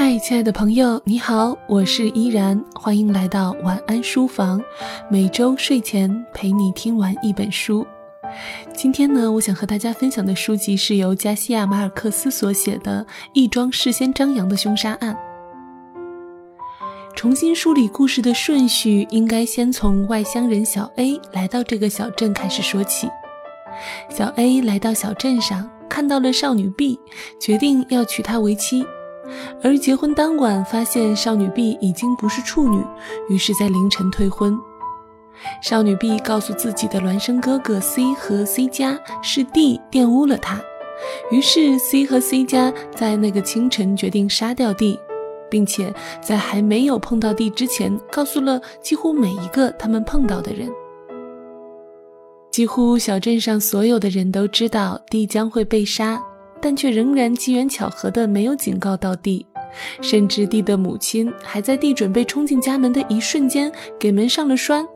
嗨，亲爱的朋友，你好，我是依然，欢迎来到晚安书房，每周睡前陪你听完一本书。今天呢，我想和大家分享的书籍是由加西亚马尔克斯所写的《一桩事先张扬的凶杀案》。重新梳理故事的顺序，应该先从外乡人小 A 来到这个小镇开始说起。小 A 来到小镇上，看到了少女 B，决定要娶她为妻。而结婚当晚，发现少女 B 已经不是处女，于是，在凌晨退婚。少女 B 告诉自己的孪生哥哥 C 和 C 家是 D 玷污了她，于是 C 和 C 家在那个清晨决定杀掉 D，并且在还没有碰到 D 之前，告诉了几乎每一个他们碰到的人。几乎小镇上所有的人都知道 D 将会被杀。但却仍然机缘巧合的没有警告到地，甚至地的母亲还在地准备冲进家门的一瞬间给门上了栓。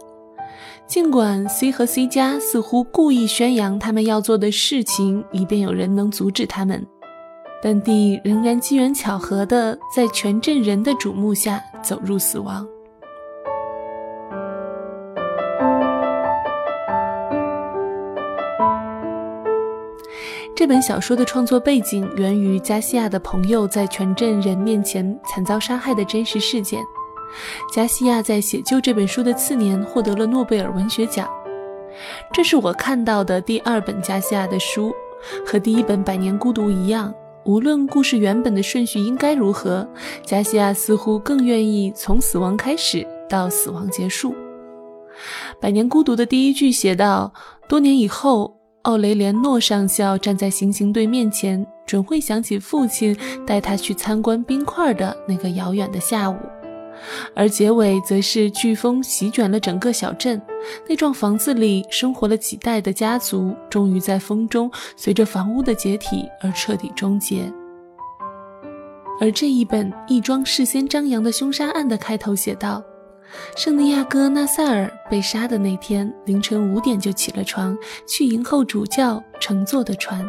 尽管 C 和 C 家似乎故意宣扬他们要做的事情，以便有人能阻止他们，但地仍然机缘巧合的在全镇人的瞩目下走入死亡。这本小说的创作背景源于加西亚的朋友在全镇人面前惨遭杀害的真实事件。加西亚在写就这本书的次年获得了诺贝尔文学奖。这是我看到的第二本加西亚的书，和第一本《百年孤独》一样。无论故事原本的顺序应该如何，加西亚似乎更愿意从死亡开始到死亡结束。《百年孤独》的第一句写道：“多年以后。”奥雷连诺上校站在行刑队面前，准会想起父亲带他去参观冰块的那个遥远的下午。而结尾则是飓风席卷了整个小镇，那幢房子里生活了几代的家族，终于在风中随着房屋的解体而彻底终结。而这一本一桩事先张扬的凶杀案的开头写道。圣地亚哥·纳萨尔被杀的那天凌晨五点就起了床，去迎候主教乘坐的船。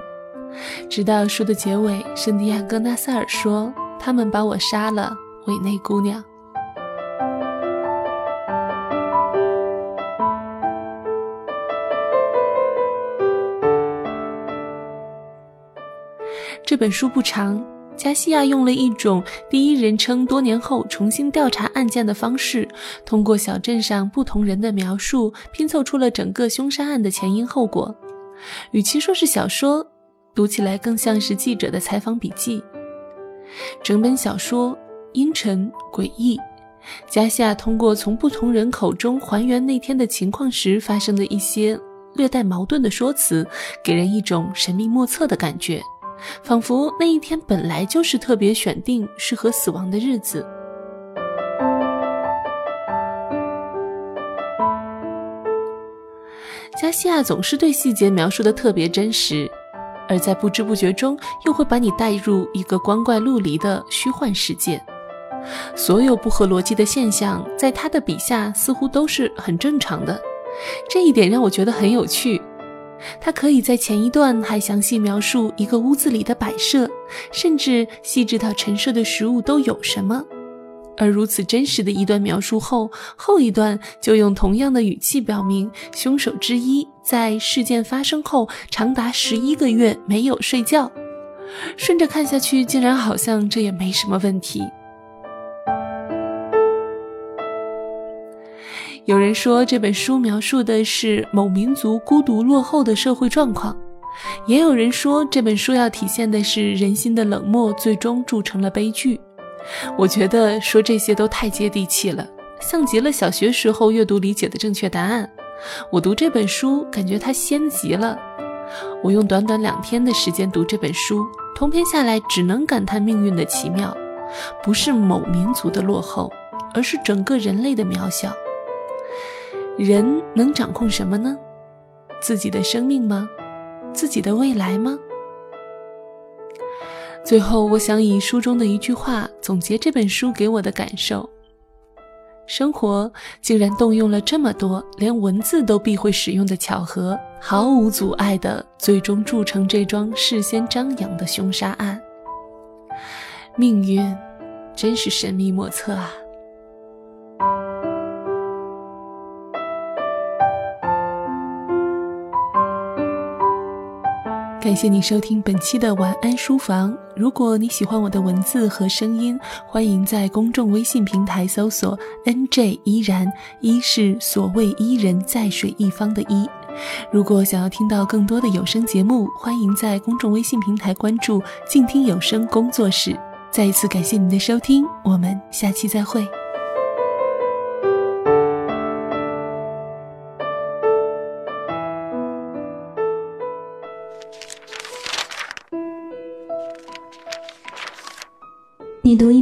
直到书的结尾，圣地亚哥·纳萨尔说：“他们把我杀了，委内姑娘。”这本书不长。加西亚用了一种第一人称多年后重新调查案件的方式，通过小镇上不同人的描述，拼凑出了整个凶杀案的前因后果。与其说是小说，读起来更像是记者的采访笔记。整本小说阴沉诡异，加西亚通过从不同人口中还原那天的情况时发生的一些略带矛盾的说辞，给人一种神秘莫测的感觉。仿佛那一天本来就是特别选定适合死亡的日子。加西亚总是对细节描述的特别真实，而在不知不觉中又会把你带入一个光怪陆离的虚幻世界。所有不合逻辑的现象，在他的笔下似乎都是很正常的，这一点让我觉得很有趣。他可以在前一段还详细描述一个屋子里的摆设，甚至细致到陈设的食物都有什么。而如此真实的一段描述后，后一段就用同样的语气表明，凶手之一在事件发生后长达十一个月没有睡觉。顺着看下去，竟然好像这也没什么问题。有人说这本书描述的是某民族孤独落后的社会状况，也有人说这本书要体现的是人心的冷漠，最终铸成了悲剧。我觉得说这些都太接地气了，像极了小学时候阅读理解的正确答案。我读这本书，感觉它仙极了。我用短短两天的时间读这本书，通篇下来只能感叹命运的奇妙，不是某民族的落后，而是整个人类的渺小。人能掌控什么呢？自己的生命吗？自己的未来吗？最后，我想以书中的一句话总结这本书给我的感受：生活竟然动用了这么多连文字都必会使用的巧合，毫无阻碍的最终铸成这桩事先张扬的凶杀案。命运真是神秘莫测啊！感谢你收听本期的晚安书房。如果你喜欢我的文字和声音，欢迎在公众微信平台搜索 “nj 依然”，一是所谓伊人在水一方的伊。如果想要听到更多的有声节目，欢迎在公众微信平台关注“静听有声工作室”。再一次感谢您的收听，我们下期再会。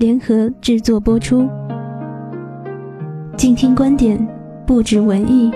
联合制作播出，静听观点，不止文艺。